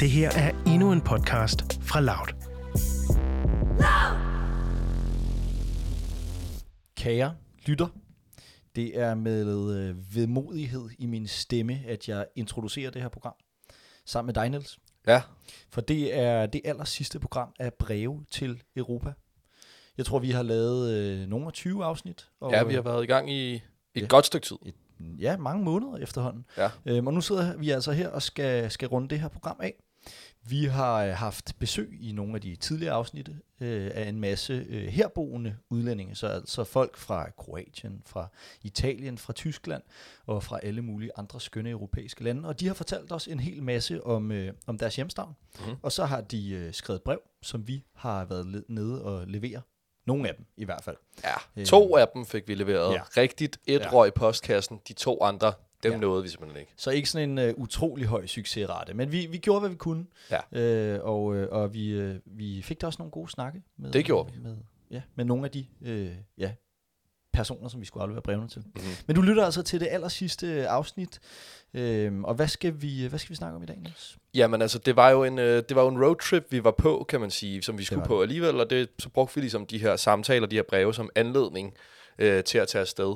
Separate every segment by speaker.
Speaker 1: Det her er endnu en podcast fra Loud.
Speaker 2: Kære lytter, det er med øh, vedmodighed i min stemme, at jeg introducerer det her program sammen med dig, Niels.
Speaker 3: Ja,
Speaker 2: For det er det aller sidste program af Breve til Europa. Jeg tror, vi har lavet øh, nogle af 20 afsnit. Og,
Speaker 3: ja vi har været i gang i et
Speaker 2: Ja.
Speaker 3: godt stykke tid.
Speaker 2: øh, ja, mange måneder efterhånden.
Speaker 3: Ja.
Speaker 2: Øhm, og nu sidder vi altså her og skal, skal runde det her program af. Vi har øh, haft besøg i nogle af de tidligere afsnit øh, af en masse øh, herboende udlændinge, så altså folk fra Kroatien, fra Italien, fra Tyskland og fra alle mulige andre skønne europæiske lande. Og de har fortalt os en hel masse om, øh, om deres hjemstavn.
Speaker 3: Mhm.
Speaker 2: Og så har de øh, skrevet brev, som vi har været nede og levere. Nogle af dem i hvert fald.
Speaker 3: Ja,
Speaker 2: Øh,
Speaker 3: to af dem fik vi leveret
Speaker 2: ja.
Speaker 3: rigtigt. Et
Speaker 2: ja.
Speaker 3: røg i postkassen, de to andre, dem
Speaker 2: Ja.
Speaker 3: nåede vi simpelthen ikke.
Speaker 2: Så ikke sådan en uh, utrolig høj succesrate, men vi, vi gjorde, hvad vi kunne.
Speaker 3: Ja.
Speaker 2: Øh, og øh, og vi, øh, vi fik da også nogle gode snakke med,
Speaker 3: Det gjorde vi.
Speaker 2: Med, ja, med nogle af de øh, ja, personer, som vi skulle aflevere brevene til.
Speaker 3: Mm-hmm.
Speaker 2: Men du lytter altså til det aller sidste afsnit. Øh, og hvad skal, vi, hvad skal vi snakke om i dag, Niels?
Speaker 3: Jamen altså, det var jo en, øh, det var jo en roadtrip, vi var på, kan man sige, som vi skulle på alligevel, og det, så brugte vi ligesom de her samtaler, de her breve som anledning øh, til at tage afsted.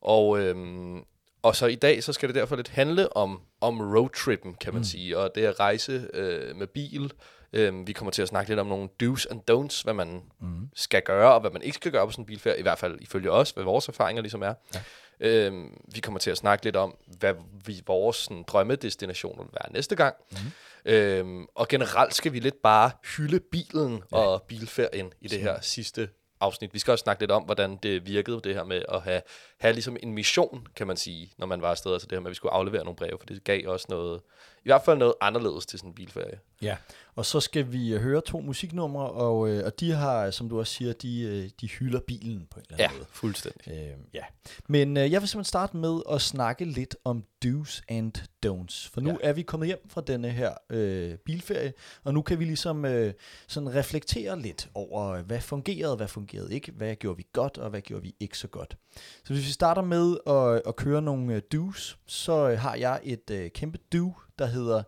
Speaker 3: Og, øhm, og så i dag, så skal det derfor lidt handle om, om roadtrippen, kan man mm. sige, og det at rejse øh, med bil. Øhm, vi kommer til at snakke lidt om nogle do's and don'ts, hvad man
Speaker 2: Mm.
Speaker 3: skal gøre, og hvad man ikke skal gøre på sådan en bilferie, i hvert fald ifølge os, hvad vores erfaringer ligesom er.
Speaker 2: Ja.
Speaker 3: Øhm, vi kommer til at snakke lidt om, hvad vi, vores sådan, drømmedestination vil være næste gang. Mm. Øhm, og generelt skal vi lidt bare hylde bilen ja. og bilferien i det her sidste afsnit. Vi skal også snakke lidt om, hvordan det virkede, det her med at have, have ligesom en mission, kan man sige, når man var afsted. Altså det her med, at vi skulle aflevere nogle breve, for det gav også noget, i hvert fald noget anderledes til sådan en bilferie.
Speaker 2: Ja, og så skal vi øh, høre to musiknumre, og, øh, og de har, som du også siger, de, øh, de hylder bilen på en eller
Speaker 3: Ja,
Speaker 2: anden måde.
Speaker 3: fuldstændig.
Speaker 2: Øh, ja. Men øh, jeg vil simpelthen starte med at snakke lidt om do's and don'ts. For nu ja.
Speaker 3: Ja.
Speaker 2: er vi kommet hjem fra denne her øh, bilferie, og nu kan vi ligesom øh, sådan reflektere lidt over, øh, hvad fungerede, hvad fungerede ikke, hvad gjorde vi godt, og hvad gjorde vi ikke så godt. Så hvis vi starter med at, at køre nogle øh, do's, så øh, har jeg et øh, kæmpe do, der hedder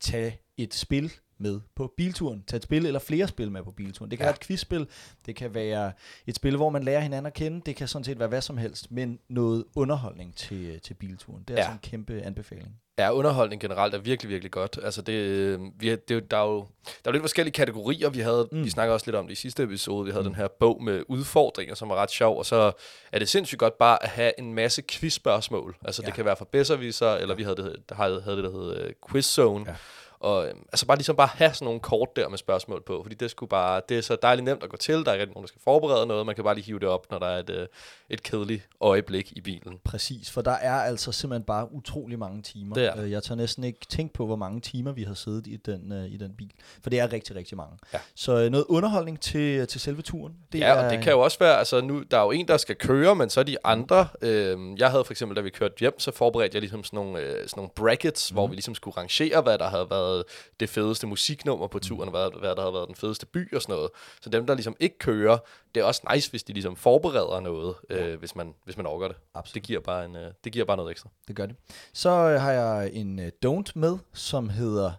Speaker 2: tag et spil med på bilturen. Tag et spil eller flere spil med på bilturen. Det kan ja. Være et quizspil, det kan være et spil, hvor man lærer hinanden at kende. Det kan sådan set være hvad som helst, men noget underholdning til, til bilturen. Det er ja. Altså en kæmpe anbefaling.
Speaker 3: Ja, underholdning generelt er virkelig, virkelig godt. Altså det, øh, vi, det, er der, er jo, der er lidt forskellige kategorier. Vi havde,
Speaker 2: Mm.
Speaker 3: vi snakkede også lidt om det i sidste episode. Vi havde mm. den her bog med udfordringer, som var ret sjov. Og så er det sindssygt godt bare at have en masse quizspørgsmål. Altså ja. Det kan være fra Besserwisser, eller vi havde det, der havde, havde det, der hed uh, Quiz Zone.
Speaker 2: Ja.
Speaker 3: Og øhm, altså bare ligesom bare have sådan nogle kort der med spørgsmål på, fordi det skulle bare, det er så dejligt nemt at gå til, der er ikke nogen, der skal forberede noget, man kan bare lige hive det op, når der er et, øh, et kedeligt øjeblik i bilen.
Speaker 2: Præcis, for der er altså simpelthen bare utrolig mange timer.
Speaker 3: Det er.
Speaker 2: Øh, Jeg tør næsten ikke tænke på, hvor mange timer vi har siddet i den, øh, i den bil. For det er rigtig, rigtig mange.
Speaker 3: Ja.
Speaker 2: Så øh, noget underholdning til, til selve turen. Det
Speaker 3: ja,
Speaker 2: er,
Speaker 3: og det kan jo også være, altså nu, der er jo en, der skal køre, men så er de andre, øh, jeg havde for eksempel, da vi kørte hjem, så forberedte jeg ligesom sådan nogle, øh, sådan nogle brackets, mm. hvor vi ligesom skulle rangere, hvad der havde været det fedeste musiknummer på turen, og hvad, hvad der havde været den fedeste by og sådan noget. Så dem, der ligesom ikke kører, det er også nice, hvis de ligesom forbereder noget, øh, hvis, man, hvis man overgår det.
Speaker 2: Absolut.
Speaker 3: Det giver bare, en, øh, det giver bare noget ekstra.
Speaker 2: Det gør det. Så øh, har jeg en øh, don't med, som hedder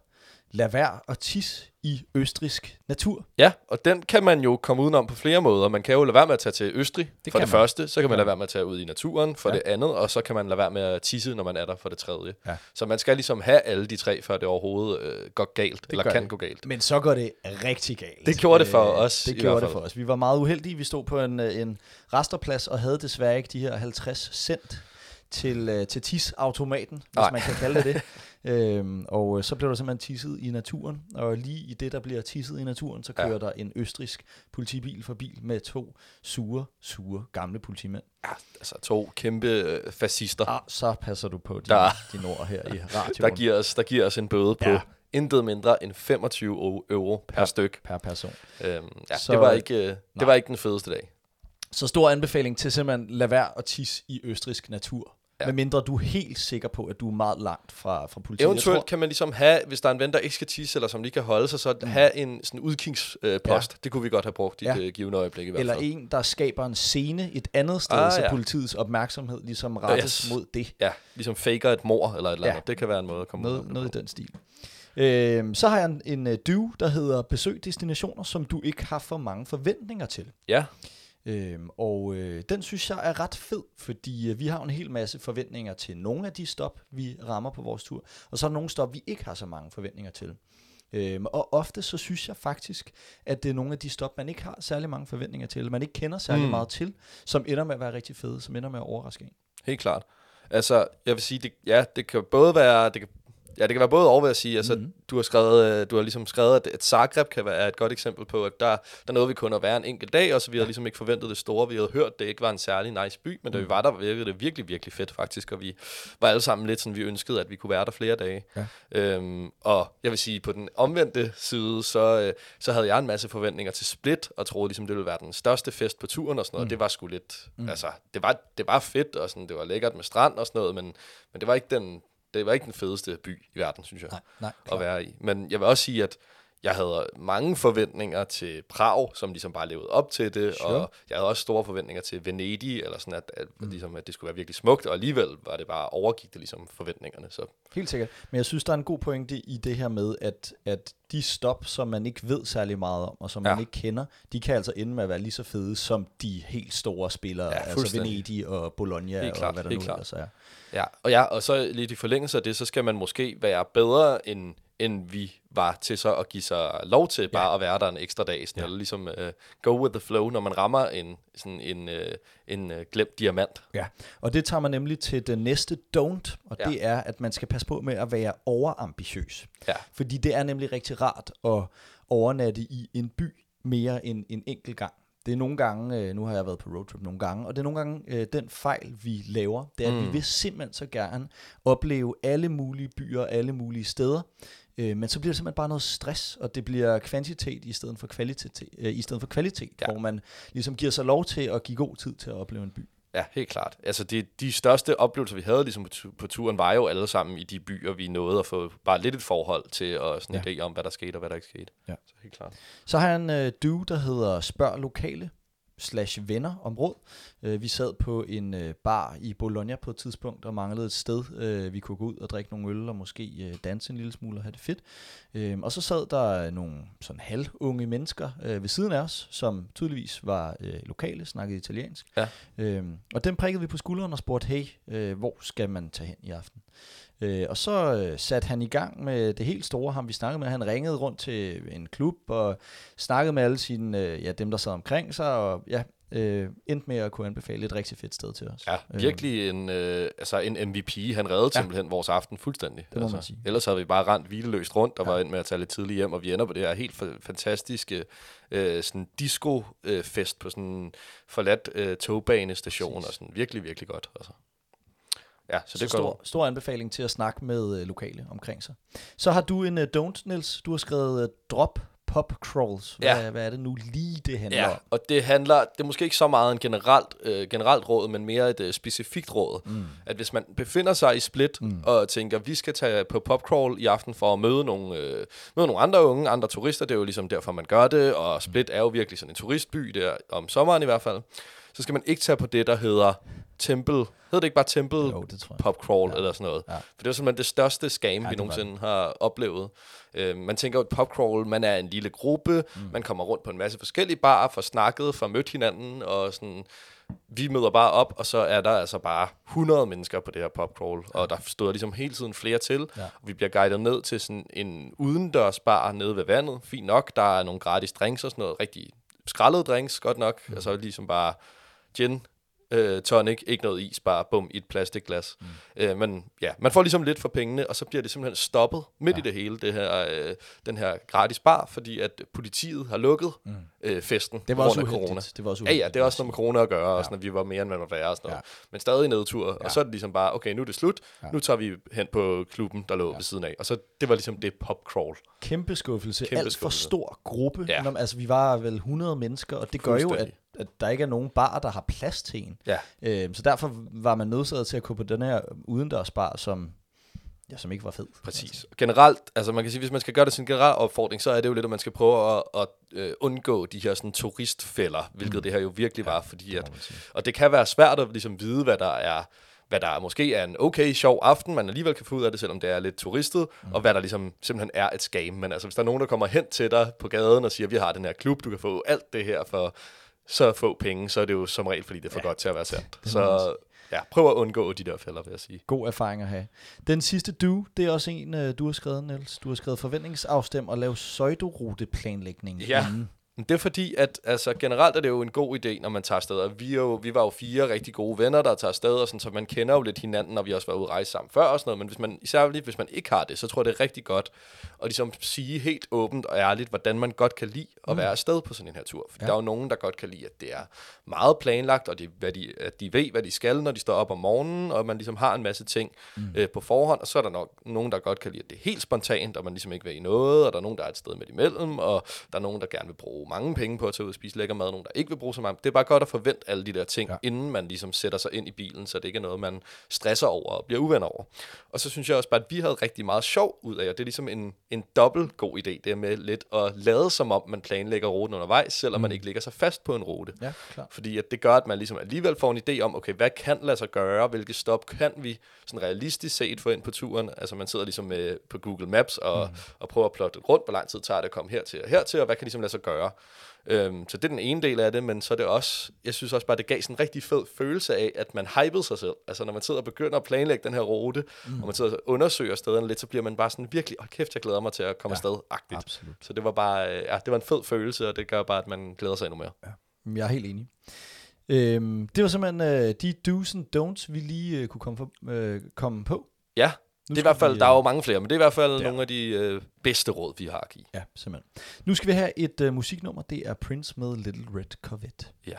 Speaker 2: Lad være at tisse i østrisk natur.
Speaker 3: Ja, og den kan man jo komme udenom på flere måder. Man kan jo lade være med at tage til Østrig,
Speaker 2: Det
Speaker 3: for det
Speaker 2: man.
Speaker 3: første. Så kan man
Speaker 2: Ja.
Speaker 3: lade være med at tage ud i naturen, for
Speaker 2: Ja.
Speaker 3: det andet. Og så kan man lade være med at tisse, når man er der, for det tredje.
Speaker 2: Ja.
Speaker 3: Så man skal ligesom have alle de tre, før det overhovedet øh, går galt, det eller
Speaker 2: gør
Speaker 3: kan
Speaker 2: det.
Speaker 3: gå galt.
Speaker 2: Men så går det rigtig galt.
Speaker 3: Det gjorde det for os,
Speaker 2: Det
Speaker 3: i
Speaker 2: gjorde det for os. Vi var meget uheldige. Vi stod på en, øh, en resterplads og havde desværre ikke de her 50 cent til, øh, til tisautomaten, hvis
Speaker 3: Nej.
Speaker 2: man kan kalde det det. øhm, og øh, så blev der simpelthen tisset i naturen, og lige i det, der bliver tisset i naturen, så
Speaker 3: Ja.
Speaker 2: kører der en østrisk politibil forbi med to sure, sure gamle politimænd.
Speaker 3: Ja, altså to kæmpe øh, fascister,
Speaker 2: Ah, så passer du på
Speaker 3: Der-
Speaker 2: din ord her i radioen.
Speaker 3: der giver, os, der giver os en bøde på
Speaker 2: Ja.
Speaker 3: intet mindre end 25 euro- euro per styk.
Speaker 2: per person.
Speaker 3: Øhm, ja,
Speaker 2: Så-
Speaker 3: det, var ikke, øh,
Speaker 2: nej.
Speaker 3: det var ikke den fedeste dag.
Speaker 2: Så stor anbefaling til simpelthen lade være at tisse i østrisk natur. Ja.
Speaker 3: Ja.
Speaker 2: Medmindre du er helt sikker på, at du er meget langt fra, fra politiet. Jeg
Speaker 3: Eventuelt
Speaker 2: tror,
Speaker 3: kan man ligesom have, hvis der er en ven, der ikke skal tisse, eller som lige kan holde sig, så mm. have en sådan udkigspost. Øh,
Speaker 2: Ja.
Speaker 3: post. Det kunne vi godt have brugt i
Speaker 2: Ja.
Speaker 3: et øh, givende øjeblik i hvert
Speaker 2: eller
Speaker 3: fald.
Speaker 2: en, der skaber en scene et andet sted,
Speaker 3: Ah,
Speaker 2: så
Speaker 3: ja.
Speaker 2: politiets opmærksomhed ligesom rettes
Speaker 3: Yes.
Speaker 2: mod det.
Speaker 3: Ja, ligesom faker et mor eller et eller
Speaker 2: Ja.
Speaker 3: andet. Det kan være en måde at komme
Speaker 2: Noget,
Speaker 3: ud
Speaker 2: noget i den stil. Øh, så har jeg en, en øh, do, der hedder besøg destinationer, som du ikke har for mange forventninger til.
Speaker 3: Ja,
Speaker 2: Øhm, og øh, den synes jeg er ret fed, fordi øh, vi har en hel masse forventninger til nogle af de stop, vi rammer på vores tur, og så er der nogle stop, vi ikke har så mange forventninger til. Øhm, og ofte så synes jeg faktisk, at det er nogle af de stop, man ikke har særlig mange forventninger til, man ikke kender særlig
Speaker 3: mm.
Speaker 2: meget til, som ender med at være rigtig fede, som ender med at overraske en.
Speaker 3: helt klart. Altså, jeg vil sige, det, ja, det kan både være, det kan, ja, det kan være både over, jeg sige. Altså,
Speaker 2: Mhm.
Speaker 3: mm-hmm. du har skrevet, øh, du har ligesom skrevet, at, at Zagreb kan være et godt eksempel på, at der, der nåede vi kun at være en enkelt dag, og så vi havde ligesom ikke forventet det store. Vi havde hørt, det ikke var en særlig nice by, men da vi var der, virkede det virkelig, virkelig fedt faktisk, og vi var alle sammen lidt sådan, vi ønskede, at vi kunne være der flere dage.
Speaker 2: Ja.
Speaker 3: Øhm, og jeg vil sige, på den omvendte side, så, øh, så havde jeg en masse forventninger til Split, og troede ligesom, det ville være den største fest på turen og sådan noget. Mm. Det var sgu lidt, mm. altså, det var, det var fedt, og sådan, det var lækkert med strand og sådan noget, men, men det var ikke den, det var ikke den fedeste by i verden, synes jeg,
Speaker 2: Nej, nej,
Speaker 3: at være i. Men jeg vil også sige, at jeg havde mange forventninger til Prag, som ligesom bare levede op til det,
Speaker 2: Sure.
Speaker 3: og jeg havde også store forventninger til Venedig, eller sådan, at, at, mm. ligesom, at det skulle være virkelig smukt, og alligevel var det bare overgik det ligesom forventningerne. Så
Speaker 2: Helt sikkert. Men jeg synes, der er en god pointe i det her med, at, at de stop, som man ikke ved særlig meget om, og som
Speaker 3: Ja.
Speaker 2: man ikke kender, de kan altså ende med at være lige så fede som de helt store spillere,
Speaker 3: Ja,
Speaker 2: altså. Venedig og Bologna
Speaker 3: Helt
Speaker 2: og
Speaker 3: klart,
Speaker 2: hvad der nu
Speaker 3: klart.
Speaker 2: ellers er.
Speaker 3: Ja, og ja, og så lidt i forlængelse af det, så skal man måske være bedre, end, end vi var til så at give sig lov til bare at være der en ekstra dag. Sådan, ja. Eller ligesom uh, go with the flow, når man rammer en, sådan en, uh, en uh, glemt diamant.
Speaker 2: Ja, og det tager man nemlig til den næste don't, og
Speaker 3: Ja.
Speaker 2: ja. det er, at man skal passe på med at være overambitiøs.
Speaker 3: Ja.
Speaker 2: Fordi det er nemlig rigtig rart at overnatte i en by mere end en enkelt gang. Det er nogle gange, nu har jeg været på roadtrip nogle gange, og det er nogle gange den fejl, vi laver, det er, at
Speaker 3: Mm.
Speaker 2: vi vil simpelthen så gerne opleve alle mulige byer, alle mulige steder, øh, men så bliver det simpelthen bare noget stress, og det bliver kvantitet i stedet for kvalitet, øh, i stedet for kvalitet
Speaker 3: Ja.
Speaker 2: hvor man ligesom giver sig lov til at give god tid til at opleve en by.
Speaker 3: Ja, helt klart. Altså, de, de største oplevelser, vi havde ligesom på, tu- på turen, var jo alle sammen i de byer, vi nåede at få bare lidt et forhold til, og sådan en
Speaker 2: Ja.
Speaker 3: idé om, hvad der skete og hvad der ikke skete.
Speaker 2: Ja.
Speaker 3: Så helt klart.
Speaker 2: Så har jeg en øh, dude, der hedder Spørg Lokale slash venner om råd. Øh, vi sad på en øh, bar i Bologna på et tidspunkt og manglede et sted, øh, vi kunne gå ud og drikke nogle øl og måske øh, danse en lille smule og have det fedt. Øh, og så sad der nogle sådan halvunge mennesker øh, ved siden af os, som tydeligvis var øh, lokale, snakkede italiensk.
Speaker 3: Ja.
Speaker 2: Øh, og dem prikkede vi på skulderen og spurgte, hey, øh, hvor skal man tage hen i aften? Øh, og så øh, satte han i gang med det helt store, ham vi snakkede med. Han ringede rundt til en klub og snakkede med alle sine, øh, ja, dem der sad omkring sig, og ja, øh, endte med at kunne anbefale et rigtig fedt sted til os.
Speaker 3: Ja, virkelig en, øh, altså en MVP. Han reddede ja. Simpelthen vores aften fuldstændig.
Speaker 2: Det må
Speaker 3: altså.
Speaker 2: man sige.
Speaker 3: Ellers havde vi bare rent hvileløst rundt og ja. Var ind med at tage lidt tidligt hjem, og vi ender på det her helt fa- fantastiske øh, sådan disco-fest på sådan en forladt øh, togbanestation,
Speaker 2: Præcis.
Speaker 3: og sådan virkelig, virkelig godt. Altså. Ja, så,
Speaker 2: Så,
Speaker 3: det
Speaker 2: så stor, stor anbefaling til at snakke med øh, lokale omkring sig. Så har du en uh, don't, Nils. Du har skrevet uh, drop pop crawls. Hvad,
Speaker 3: Ja.
Speaker 2: hvad er det nu lige, det handler
Speaker 3: Ja,
Speaker 2: om?
Speaker 3: og det handler, det er måske ikke så meget en generelt, øh, generelt råd, men mere et øh, specifikt råd. Mm. At hvis man befinder sig i Split mm. og tænker, vi skal tage på popcrawl i aften for at møde nogle, øh, møde nogle andre unge, andre turister, det er jo ligesom derfor, man gør det, og Split er jo virkelig sådan en turistby der, om sommeren i hvert fald, så skal man ikke tage på det, der hedder Temple. Hedder det ikke bare Temple
Speaker 2: Jo, det tror jeg.
Speaker 3: Popcrawl ja. eller sådan noget?
Speaker 2: Ja.
Speaker 3: For det er jo simpelthen det største scam, ja, vi
Speaker 2: det var
Speaker 3: nogensinde har oplevet. Øh, man tænker jo, at popcrawl, man er en lille gruppe, mm. man kommer rundt på en masse forskellige barer, får snakket, får mødt hinanden, og sådan, vi møder bare op, og så er der altså bare 100 mennesker på det her popcrawl, ja. og der stod ligesom hele tiden flere til,
Speaker 2: Ja.
Speaker 3: og vi bliver guidet ned til sådan en udendørs bar nede ved vandet, fint nok, der er nogle gratis drinks og sådan noget, rigtig skraldede drinks, godt nok, mm. altså ligesom bare gin, øh, tonic, ikke noget is, bare bum i et plastikglas. Mm. Øh, men ja, man får ligesom lidt for pengene, og så bliver det simpelthen stoppet midt ja. i det hele, det her, øh, den her gratis bar, fordi at politiet har lukket mm. øh, festen
Speaker 2: Det var
Speaker 3: på
Speaker 2: også
Speaker 3: grund af
Speaker 2: uheldigt.
Speaker 3: corona.
Speaker 2: Det var også
Speaker 3: Ja, ja,
Speaker 2: uheldigt,
Speaker 3: det er også noget med corona at gøre, ja. og
Speaker 2: Ja.
Speaker 3: sådan, at vi var mere, end man måtte være, og sådan noget.
Speaker 2: Ja.
Speaker 3: Men stadig nedtur, ja. og så er det ligesom bare, okay, nu er det slut, ja.
Speaker 2: Ja.
Speaker 3: nu tager vi hen på klubben, der lå ja. ved siden af. Og så det var ligesom det popcrawl.
Speaker 2: Kæmpe skuffelse.
Speaker 3: Kæmpe
Speaker 2: Alt for
Speaker 3: skuffelse.
Speaker 2: stor gruppe.
Speaker 3: Ja.
Speaker 2: Når, altså, vi var vel 100 mennesker, og det gør jo, at. At der ikke er nogen bar, der har plads til en.
Speaker 3: Ja.
Speaker 2: Øhm, så derfor var man nødsaget til at gå på den her udendørsbar, som, ja, som ikke var fed.
Speaker 3: Præcis. Generelt, altså man kan sige, hvis man skal gøre det til en generel opfordring, så er det jo lidt, at man skal prøve at, at øh, undgå de her sådan turistfælder, hvilket mm. det her jo virkelig var, fordi at, og det kan være svært at ligesom vide, hvad der er hvad der måske er en okay, sjov aften, man alligevel kan få ud af det, selvom det er lidt turistet, mm. og hvad der ligesom simpelthen er et scam. Men altså, hvis der er nogen, der kommer hen til dig på gaden og siger, vi har den her klub, du kan få alt det her for så få penge, så er det jo som regel, fordi det er for ja, godt til at være sandt. Så ja, prøv at undgå de der fælder, vil jeg sige.
Speaker 2: God erfaring at have. Den sidste du, det er også en, øh, du har skrevet, Niels. Du har skrevet forventningsafstem og lave pseudoruteplanlægning.
Speaker 3: Ja. Inden. Det er fordi, at altså, generelt er det jo en god idé, når man tager afsted. Og vi, jo, vi var jo fire rigtig gode venner, der tager afsted, og sådan, så man kender jo lidt hinanden, og vi har også været ude at rejse sammen før og sådan noget. Men hvis man, især lige, hvis man ikke har det, så tror jeg, det er rigtig godt at ligesom sige helt åbent og ærligt, hvordan man godt kan lide at mm. være afsted på sådan en her tur. For ja. der er jo nogen, der godt kan lide, at det er meget planlagt, og de, hvad de, at de ved, hvad de skal, når de står op om morgenen, og man ligesom har en masse ting mm. øh, på forhånd. Og så er der nok nogen, der godt kan lide, at det er helt spontant, og man ligesom ikke ved i noget, og der er nogen, der er et sted midt imellem, og der er nogen, der gerne vil bruge mange penge på at tage ud og spise lækker mad, nogen, der ikke vil bruge så meget. Det er bare godt at forvente alle de der ting, ja. inden man ligesom sætter sig ind i bilen, så det ikke er noget, man stresser over og bliver uven over. Og så synes jeg også bare, at vi havde rigtig meget sjov ud af, og det er ligesom en, en dobbelt god idé, det med lidt at lade som om, man planlægger ruten undervejs, selvom mm. man ikke ligger sig fast på en rute.
Speaker 2: Ja, klar.
Speaker 3: Fordi at det gør, at man ligesom alligevel får en idé om, okay, hvad kan lade sig gøre, hvilke stop kan vi sådan realistisk set få ind på turen. Altså man sidder ligesom med, på Google Maps og, mm. og prøver at plotte rundt, hvor lang tid tager det at komme hertil og hertil, og hvad kan ligesom lade sig gøre. Øhm, så det er den ene del af det, men så er det også, jeg synes også bare, det gav sådan en rigtig fed følelse af, at man hypede sig selv. Altså når man sidder og begynder at planlægge den her rute, mm. og man sidder og undersøger stederne lidt, så bliver man bare sådan virkelig, åh oh, kæft, jeg glæder mig til at komme ja, afsted-agtigt. Absolut. Så det var bare, øh, ja, det var en fed følelse, og det gør bare, at man glæder sig endnu mere. Ja.
Speaker 2: Jeg er helt enig. Øhm, det var simpelthen øh, de do's and don'ts, vi lige øh, kunne komme, for, øh, komme på.
Speaker 3: Ja, nu det er i hvert fald, vi, der er jo øh, mange flere, men det er i hvert fald ja. nogle af de øh, bedste råd, vi har at give.
Speaker 2: Ja, simpelthen. Nu skal vi have et øh, musiknummer, det er Prince med Little Red Corvette.
Speaker 3: Ja.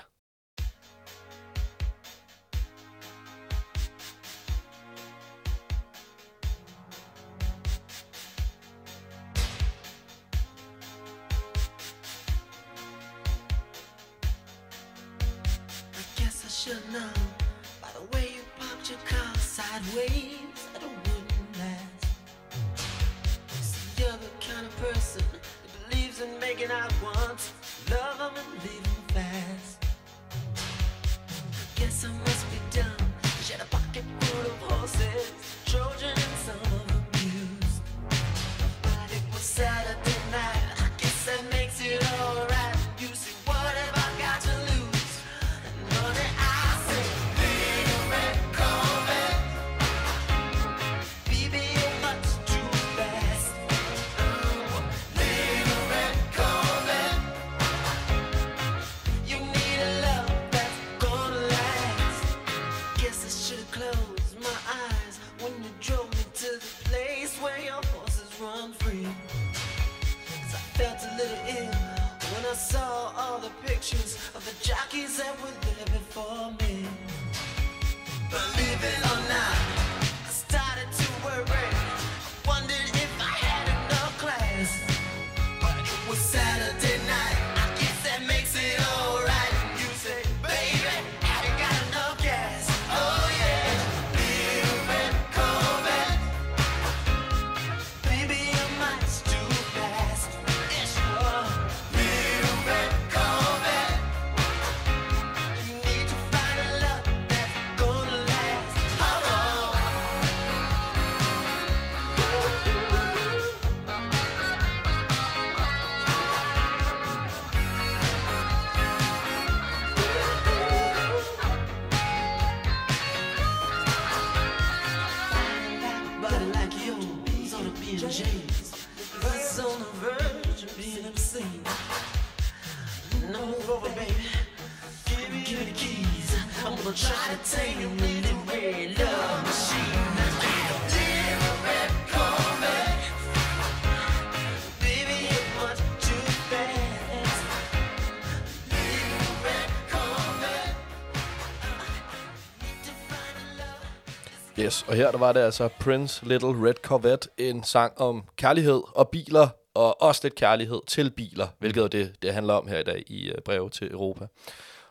Speaker 3: Yes, og her der var det altså Prince Little Red Corvette, en sang om kærlighed og biler, og også lidt kærlighed til biler, hvilket er det, det handler om her i dag i uh, brev til Europa.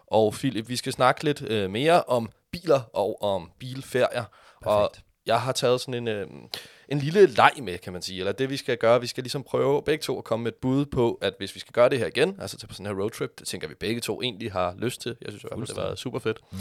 Speaker 3: Og Philip, vi skal snakke lidt uh, mere om biler og om bilferier. Perfekt. Og jeg har taget sådan en, uh, en lille leg med, kan man sige. Eller det vi skal gøre, vi skal ligesom prøve begge to at komme med et bud på, at hvis vi skal gøre det her igen, altså til på sådan her roadtrip, det tænker vi begge to egentlig har lyst til. Jeg synes i hvert fald, det var super fedt. Mm.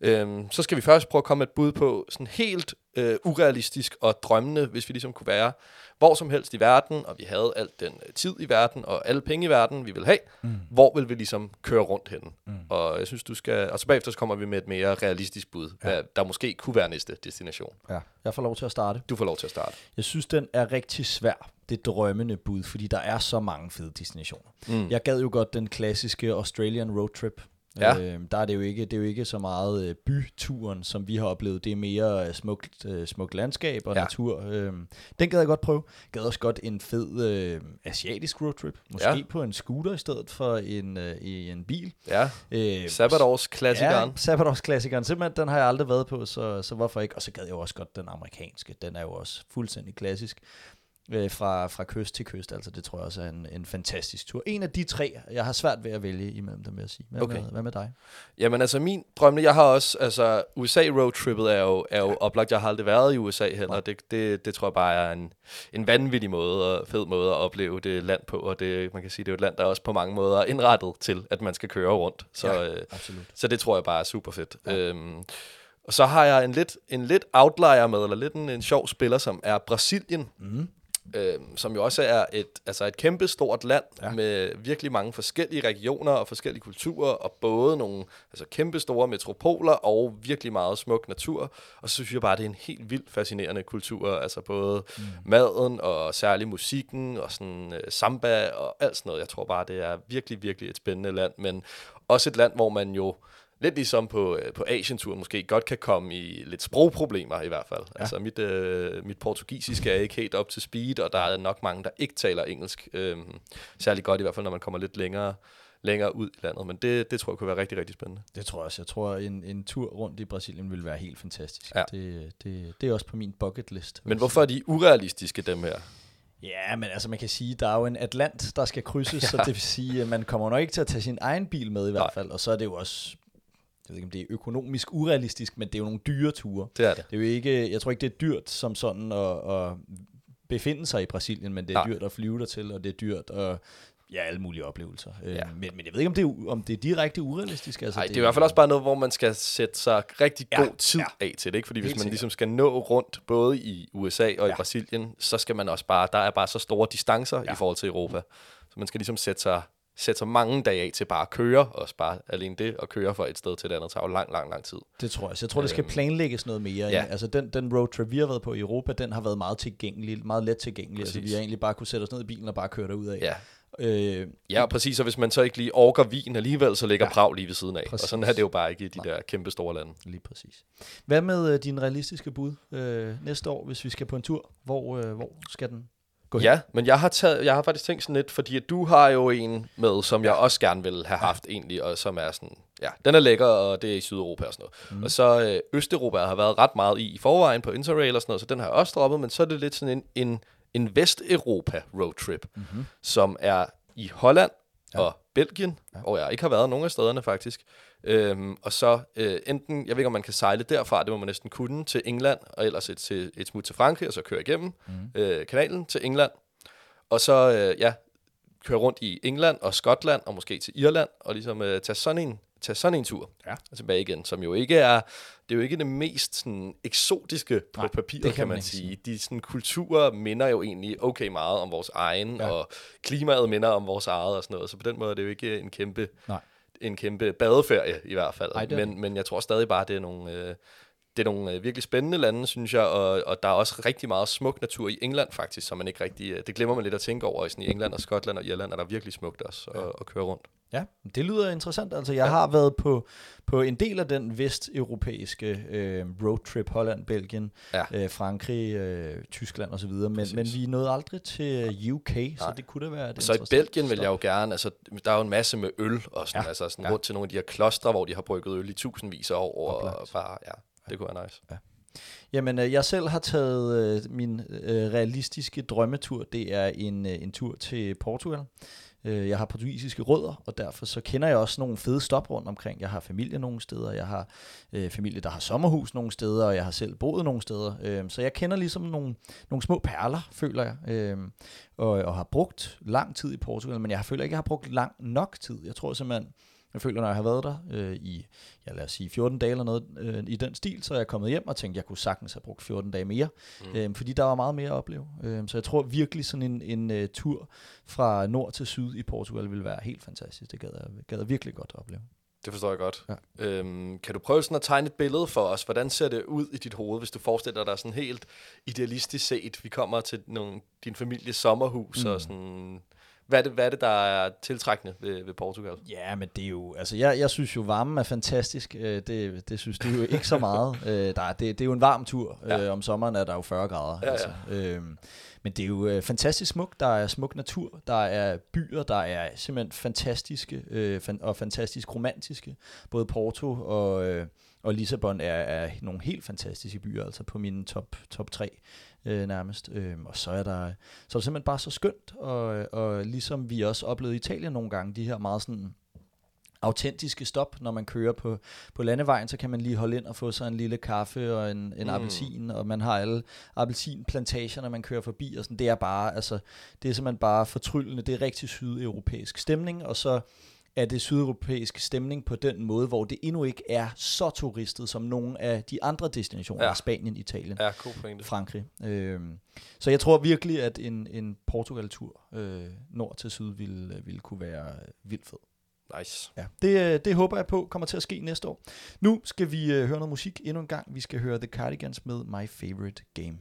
Speaker 3: Øhm, så skal vi først prøve at komme et bud på sådan helt øh, urealistisk og drømmende, hvis vi ligesom kunne være hvor som helst i verden, og vi havde alt den øh, tid i verden, og alle penge i verden, vi vil have, mm. hvor vil vi ligesom køre rundt hen? Mm. Og jeg synes, du skal... Og så bagefter så kommer vi med et mere realistisk bud, ja. hvad der måske kunne være næste destination.
Speaker 2: Ja. Jeg får lov til at starte.
Speaker 3: Du får lov til at starte.
Speaker 2: Jeg synes, den er rigtig svær, det drømmende bud, fordi der er så mange fede destinationer. Mm. Jeg gad jo godt den klassiske Australian road trip.
Speaker 3: Ja.
Speaker 2: Øh, der er det jo ikke, det er jo ikke så meget øh, byturen, som vi har oplevet. Det er mere øh, smukt, øh, smukt landskab og
Speaker 3: Ja.
Speaker 2: natur. Øh, den gad jeg godt prøve. Gad også godt en fed øh, asiatisk roadtrip. Måske
Speaker 3: Ja.
Speaker 2: på en scooter i stedet for en, øh, i en bil.
Speaker 3: Ja,
Speaker 2: Øh,
Speaker 3: Sabbatårs klassikeren.
Speaker 2: Ja, Sabbatårs-klassikeren. Simpelthen, den har jeg aldrig været på, så, så hvorfor ikke? Og så gad jeg jo også godt den amerikanske. Den er jo også fuldstændig klassisk. Øh, fra, fra kyst til kyst, altså det tror jeg også er en, en fantastisk tur. En af de tre, jeg har svært ved at vælge imellem dem, vil jeg sige. Hvad,
Speaker 3: Okay.
Speaker 2: med, hvad med dig?
Speaker 3: Jamen altså min drømme, jeg har også, altså USA roadtrippet er jo, er jo oplagt, jeg har aldrig været i USA heller, det, det, det tror jeg bare er en, en vanvittig måde og fed måde at opleve det land på, og det, man kan sige, det er jo et land, der er også på mange måder indrettet til, at man skal køre rundt, så,
Speaker 2: Ja,
Speaker 3: øh,
Speaker 2: Absolut.
Speaker 3: så det tror jeg bare er super fedt. Ja. Øhm, og så har jeg en lidt, en lidt outlier med, eller lidt en, en sjov spiller, som er Brasilien.
Speaker 2: Mm.
Speaker 3: Øhm, som jo også er et, altså et kæmpe stort land ja.
Speaker 2: Ja.
Speaker 3: med virkelig mange forskellige regioner og forskellige kulturer, og både nogle altså kæmpe store metropoler og virkelig meget smuk natur. Og så synes jeg bare, det er en helt vildt fascinerende kultur, altså både mm. maden og særlig musikken og sådan øh, samba og alt sådan noget. Jeg tror bare, det er virkelig, virkelig et spændende land, men også et land, hvor man jo lidt ligesom på, øh, på Asienturen måske godt kan komme i lidt sprogproblemer i hvert fald. Ja. Altså mit, øh, mit portugisisk er ikke helt op til speed, og der er nok mange, der ikke taler engelsk. Øh, særlig godt i hvert fald, når man kommer lidt længere, længere ud i landet. Men det, det tror jeg kunne være rigtig, rigtig spændende.
Speaker 2: Det tror jeg også. Jeg tror, en, en tur rundt i Brasilien vil være helt fantastisk.
Speaker 3: Ja.
Speaker 2: Det, det, det er også på min bucket list.
Speaker 3: Men hvorfor er de urealistiske, dem her?
Speaker 2: Ja, men altså man kan sige, der er jo en Atlant, der skal krydses, ja. så det vil sige, at man kommer nok ikke til at tage sin egen bil med i hvert
Speaker 3: Nej.
Speaker 2: fald, og så er det jo også, jeg ved ikke om det er økonomisk urealistisk, men det er jo nogle dyre ture.
Speaker 3: Det er det.
Speaker 2: Det er jo ikke, jeg tror ikke, det er dyrt som sådan at, at befinde sig i Brasilien, men det er
Speaker 3: Nej.
Speaker 2: Dyrt at flyve dertil, og det er dyrt at ja, alle mulige oplevelser. Ja.
Speaker 3: Ja.
Speaker 2: Men, men jeg ved ikke, om det er, om det er direkte urealistisk. Altså,
Speaker 3: Nej, det er i hvert fald også bare noget, hvor man skal sætte sig rigtig
Speaker 2: Ja,
Speaker 3: god tid
Speaker 2: ja.
Speaker 3: af til det, ikke? Fordi hvis man
Speaker 2: sikkert.
Speaker 3: ligesom skal nå rundt både i USA og i
Speaker 2: Ja.
Speaker 3: Brasilien, så skal man også bare, der er bare så store distancer
Speaker 2: Ja.
Speaker 3: i forhold til Europa. Så man skal ligesom sætte sig, sætte sig mange dage af til bare at køre, også bare alene det, at køre fra et sted til et andet, tager jo lang, lang, lang tid.
Speaker 2: Det tror jeg. Så jeg tror, det skal
Speaker 3: Øhm,
Speaker 2: planlægges noget mere.
Speaker 3: ja.
Speaker 2: Ja. Altså den, den roadtrip, vi har været på i Europa, den har været meget tilgængelig, meget let tilgængelig. Altså
Speaker 3: Præcis.
Speaker 2: vi har egentlig bare kunne sætte os ned i bilen og bare køre derud af.
Speaker 3: Ja,
Speaker 2: Øh,
Speaker 3: ja og præcis, og hvis man så ikke lige orker vin alligevel, så ligger ja. Prag lige ved siden af.
Speaker 2: Præcis.
Speaker 3: Og sådan er det jo bare ikke i de der kæmpe store lande.
Speaker 2: lige præcis. Hvad med øh, din realistiske bud øh, næste år, hvis vi skal på en tur? Hvor, øh, hvor skal den gå hen?
Speaker 3: Ja, men jeg har, taget, jeg har faktisk tænkt sådan lidt, fordi du har jo en med, som jeg også gerne vil have haft egentlig, og som er sådan, ja, den er lækker, og det er i Sydeuropa og sådan noget. Mm. Og så øh, Østeuropa har været ret meget i i forvejen på Interrail og sådan noget, så den har jeg også droppet, men så er det lidt sådan en, en, en Vesteuropa roadtrip, mm-hmm. som er i Holland ja. og Belgien, ja. hvor jeg ikke har været nogen af stederne faktisk. Øhm, og så øh, enten, jeg ved ikke om man kan sejle derfra, det må man næsten kunne, til England, og ellers et, til, et smut til Frankrig, og så køre igennem mm. øh, kanalen til England. Og så, øh, ja, køre rundt i England og Skotland, og måske til Irland, og ligesom øh, tage sådan en tage sådan en tur
Speaker 2: Ja.
Speaker 3: og tilbage igen, som jo ikke er, det er jo ikke det mest sådan, eksotiske på
Speaker 2: Nej,
Speaker 3: papiret, kan,
Speaker 2: kan man
Speaker 3: man
Speaker 2: ikke
Speaker 3: sige. De sådan, kulturer minder jo egentlig okay meget om vores egen,
Speaker 2: Ja.
Speaker 3: ja. og klimaet minder om vores eget og sådan noget, så på den måde er det jo ikke en kæmpe,
Speaker 2: Nej.
Speaker 3: en kæmpe badeferie i hvert fald.
Speaker 2: Ej, det
Speaker 3: men, men jeg tror stadig bare, det er nogle... Øh, det er nogle øh, virkelig spændende lande, synes jeg, og, og der er også rigtig meget smuk natur i England faktisk, som man ikke rigtig, øh, det glemmer man lidt at tænke over, i sådan i England og Skotland og Irland er der virkelig smukt også at, at køre rundt.
Speaker 2: Ja, det lyder interessant. Altså, jeg ja. har været på, på en del af den vesteuropæiske øh, roadtrip, Holland, Belgien,
Speaker 3: Ja.
Speaker 2: øh, Frankrig, øh, Tyskland osv., men,
Speaker 3: Præcis.
Speaker 2: men vi nåede aldrig til UK, Nej. så det kunne da være et
Speaker 3: Så i Belgien vil jeg jo gerne, altså der er jo en masse med øl og sådan,
Speaker 2: Ja.
Speaker 3: ja. altså sådan
Speaker 2: Ja.
Speaker 3: rundt til nogle af de her klostre, hvor de har brygget øl i tusindvis af år, og
Speaker 2: Oplagt.
Speaker 3: bare, ja, det kunne være nice.
Speaker 2: Jamen, øh, jeg selv har taget øh, min øh, realistiske drømmetur. Det er en, øh, en tur til Portugal. Øh, jeg har portugisiske rødder, og derfor så kender jeg også nogle fede stop rundt omkring. Jeg har familie nogle steder, jeg har øh, familie, der har sommerhus nogle steder, og jeg har selv boet nogle steder. Øh, så jeg kender ligesom nogle, nogle små perler, føler jeg, øh, og, og har brugt lang tid i Portugal, men jeg føler ikke, jeg har brugt lang nok tid. Jeg tror simpelthen, jeg føler, når jeg har været der øh, i, ja lad os sige, 14 dage eller noget øh, i den stil, så er jeg kommet hjem og tænkt, jeg kunne sagtens have brugt 14 dage mere, mm. øh, fordi der var meget mere at opleve. Øh, så jeg tror virkelig sådan en, en uh, tur fra nord til syd i Portugal ville være helt fantastisk. Det gad jeg, gad jeg virkelig godt at opleve.
Speaker 3: Det forstår jeg godt. Ja. Øhm, kan du prøve sådan at tegne et billede for os? Hvordan ser det ud i dit hoved, hvis du forestiller dig sådan helt idealistisk set? Vi kommer til nogle, din families sommerhus mm. og sådan hvad er det, hvad er det der er tiltrækkende ved, ved Portugal?
Speaker 2: Ja, men det er jo... Altså, jeg, jeg synes jo, varmen er fantastisk. Øh, det, det synes du jo ikke så meget. Øh, der er, det, det er jo en varm tur. Ja. Øh, om sommeren er der jo 40 grader. Ja, altså. ja. Men det er jo fantastisk smukt. Der er smuk natur. Der er byer, der er simpelthen fantastiske øh, fan, og fantastisk romantiske. Både Porto og... Øh, og Lissabon er, er nogle helt fantastiske byer, altså på min top, top 3 øh, nærmest. Øh, og så er, der, så er det simpelthen bare så skønt, og, og ligesom vi også oplevede i Italien nogle gange, de her meget sådan autentiske stop, når man kører på, på landevejen, så kan man lige holde ind og få sig en lille kaffe og en, en mm. appelsin, og man har alle appelsinplantager, når man kører forbi, og sådan, det er bare, altså, det er simpelthen bare fortryllende, det er rigtig sydeuropæisk stemning, og så af det sydeuropæiske stemning på den måde, hvor det endnu ikke er så turistet som nogle af de andre destinationer, ja. Spanien, Italien,
Speaker 3: ja, cool
Speaker 2: Frankrig. Øh, så jeg tror virkelig, at en, en Portugal-tur øh, nord til syd ville, ville kunne være vildt fed.
Speaker 3: Nice.
Speaker 2: Ja, det, øh, det håber jeg på kommer til at ske næste år. Nu skal vi øh, høre noget musik endnu en gang. Vi skal høre The Cardigans med My Favorite Game.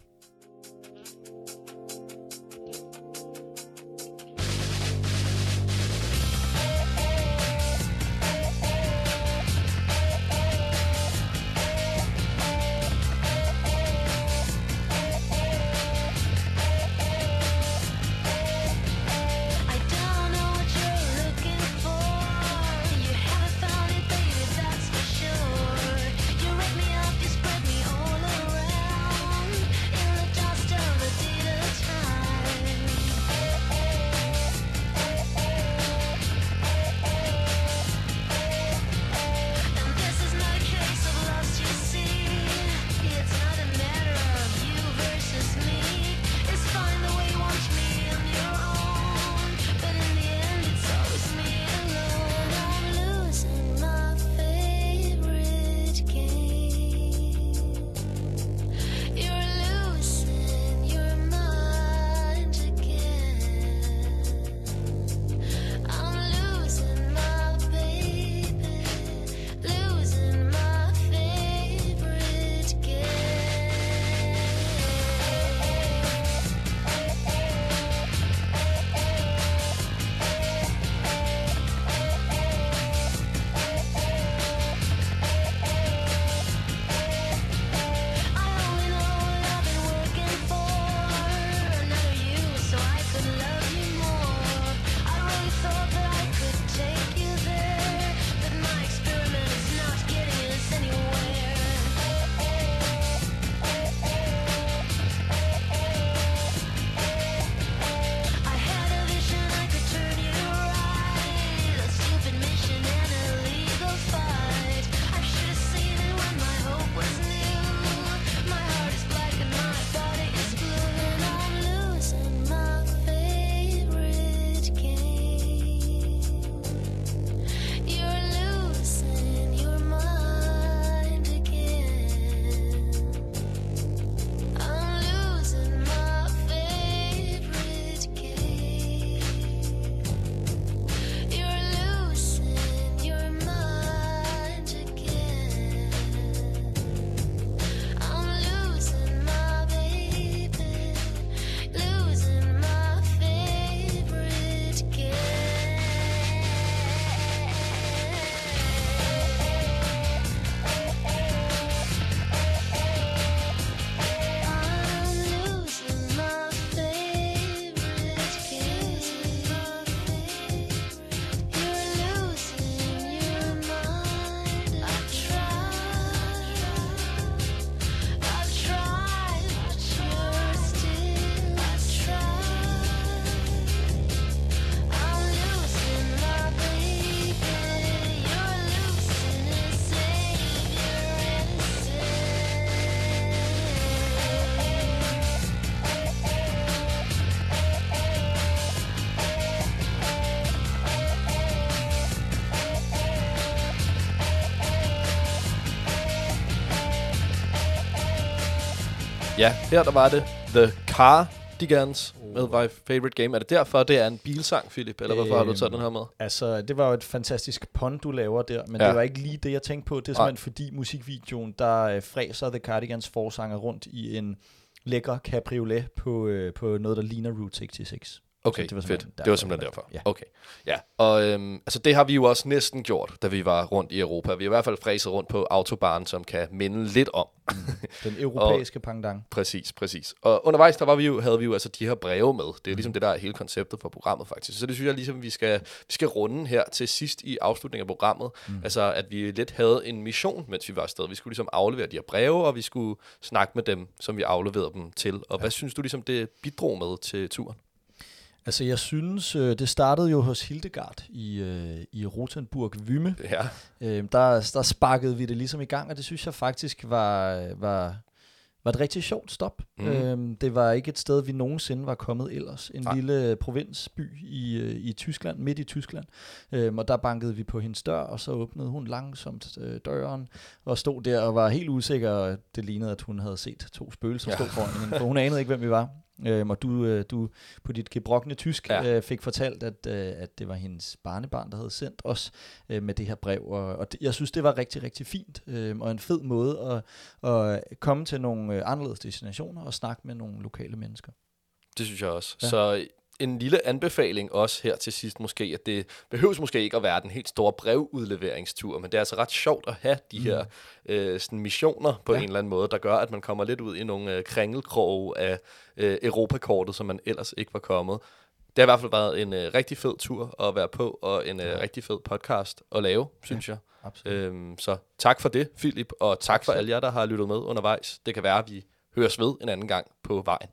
Speaker 3: Ja, her der var det The Cardigans med My Favorite Game. Er det derfor, det er en bilsang, Philip? Eller hvorfor har du taget den her med?
Speaker 2: Altså, det var jo et fantastisk pun, du laver der, men
Speaker 3: Ja.
Speaker 2: det var ikke lige det, jeg tænkte på. Det er
Speaker 3: Nej.
Speaker 2: simpelthen fordi musikvideoen, der øh, fræser The Cardigans forsanger rundt i en lækker cabriolet på, øh, på noget, der ligner Route 66.
Speaker 3: Okay,
Speaker 2: Så det var
Speaker 3: fedt.
Speaker 2: simpelthen
Speaker 3: Det var
Speaker 2: derfor,
Speaker 3: simpelthen
Speaker 2: det var.
Speaker 3: derfor.
Speaker 2: Ja.
Speaker 3: Okay. Ja, og øhm, altså det har vi jo også næsten gjort, da vi var rundt i Europa. Vi har i hvert fald fræset rundt på autobahn, som kan minde lidt om.
Speaker 2: Den europæiske pendant.
Speaker 3: Præcis, præcis. Og undervejs, der var vi jo, havde vi jo altså de her breve med. Det er ligesom det, der er hele konceptet for programmet, faktisk. Så det synes jeg ligesom, vi skal, vi skal runde her til sidst i afslutningen af programmet. Mm. Altså, at vi lidt havde en mission, mens vi var afsted. Vi skulle ligesom aflevere de her breve, og vi skulle snakke med dem, som vi afleverede dem til. Og ja. hvad synes du ligesom, det bidrog med til turen?
Speaker 2: Altså, jeg synes, øh, det startede jo hos Hildegard i, øh, i Rotenburg Vymme.
Speaker 3: Ja,
Speaker 2: Øh, der, der sparkede vi det ligesom i gang, og det synes jeg faktisk var, var, var et rigtig sjovt stop. Mm. Øhm, det var ikke et sted, vi nogensinde var kommet ellers. En
Speaker 3: Nej.
Speaker 2: Lille provinsby i, øh, i Tyskland, midt i Tyskland. Øhm, og der bankede vi på hendes dør, og så åbnede hun langsomt øh, døren, og stod der og var helt usikker, det lignede, at hun havde set to spøgelser
Speaker 3: Ja.
Speaker 2: stå foran hende, for hun anede ikke, hvem vi var. Øhm, og du, øh, du på dit gebrokne tysk
Speaker 3: Ja.
Speaker 2: øh, fik fortalt, at, øh, at det var hendes barnebarn, der havde sendt os øh, med det her brev. Og, og det, jeg synes, det var rigtig, rigtig fint, øh, og en fed måde at, at komme til nogle øh, anderledes destinationer og snakke med nogle lokale mennesker.
Speaker 3: det synes jeg også. Ja. Så en lille anbefaling også her til sidst måske, at det behøves måske ikke at være den helt store brevudleveringstur, men det er altså ret sjovt at have de her øh, sådan missioner på ja.
Speaker 2: Ja.
Speaker 3: en eller anden måde, der gør, at man kommer lidt ud i nogle øh, kringelkroge af øh, Europakortet, som man ellers ikke var kommet. Det har i hvert fald været en øh, rigtig fed tur at være på, og en øh,
Speaker 2: Ja.
Speaker 3: rigtig fed podcast at lave, synes jeg.
Speaker 2: Absolut.
Speaker 3: Øhm, så tak for det, Philip, og tak, tak for alle jer, der har lyttet med undervejs. Det kan være, at vi høres ved en anden gang på vejen.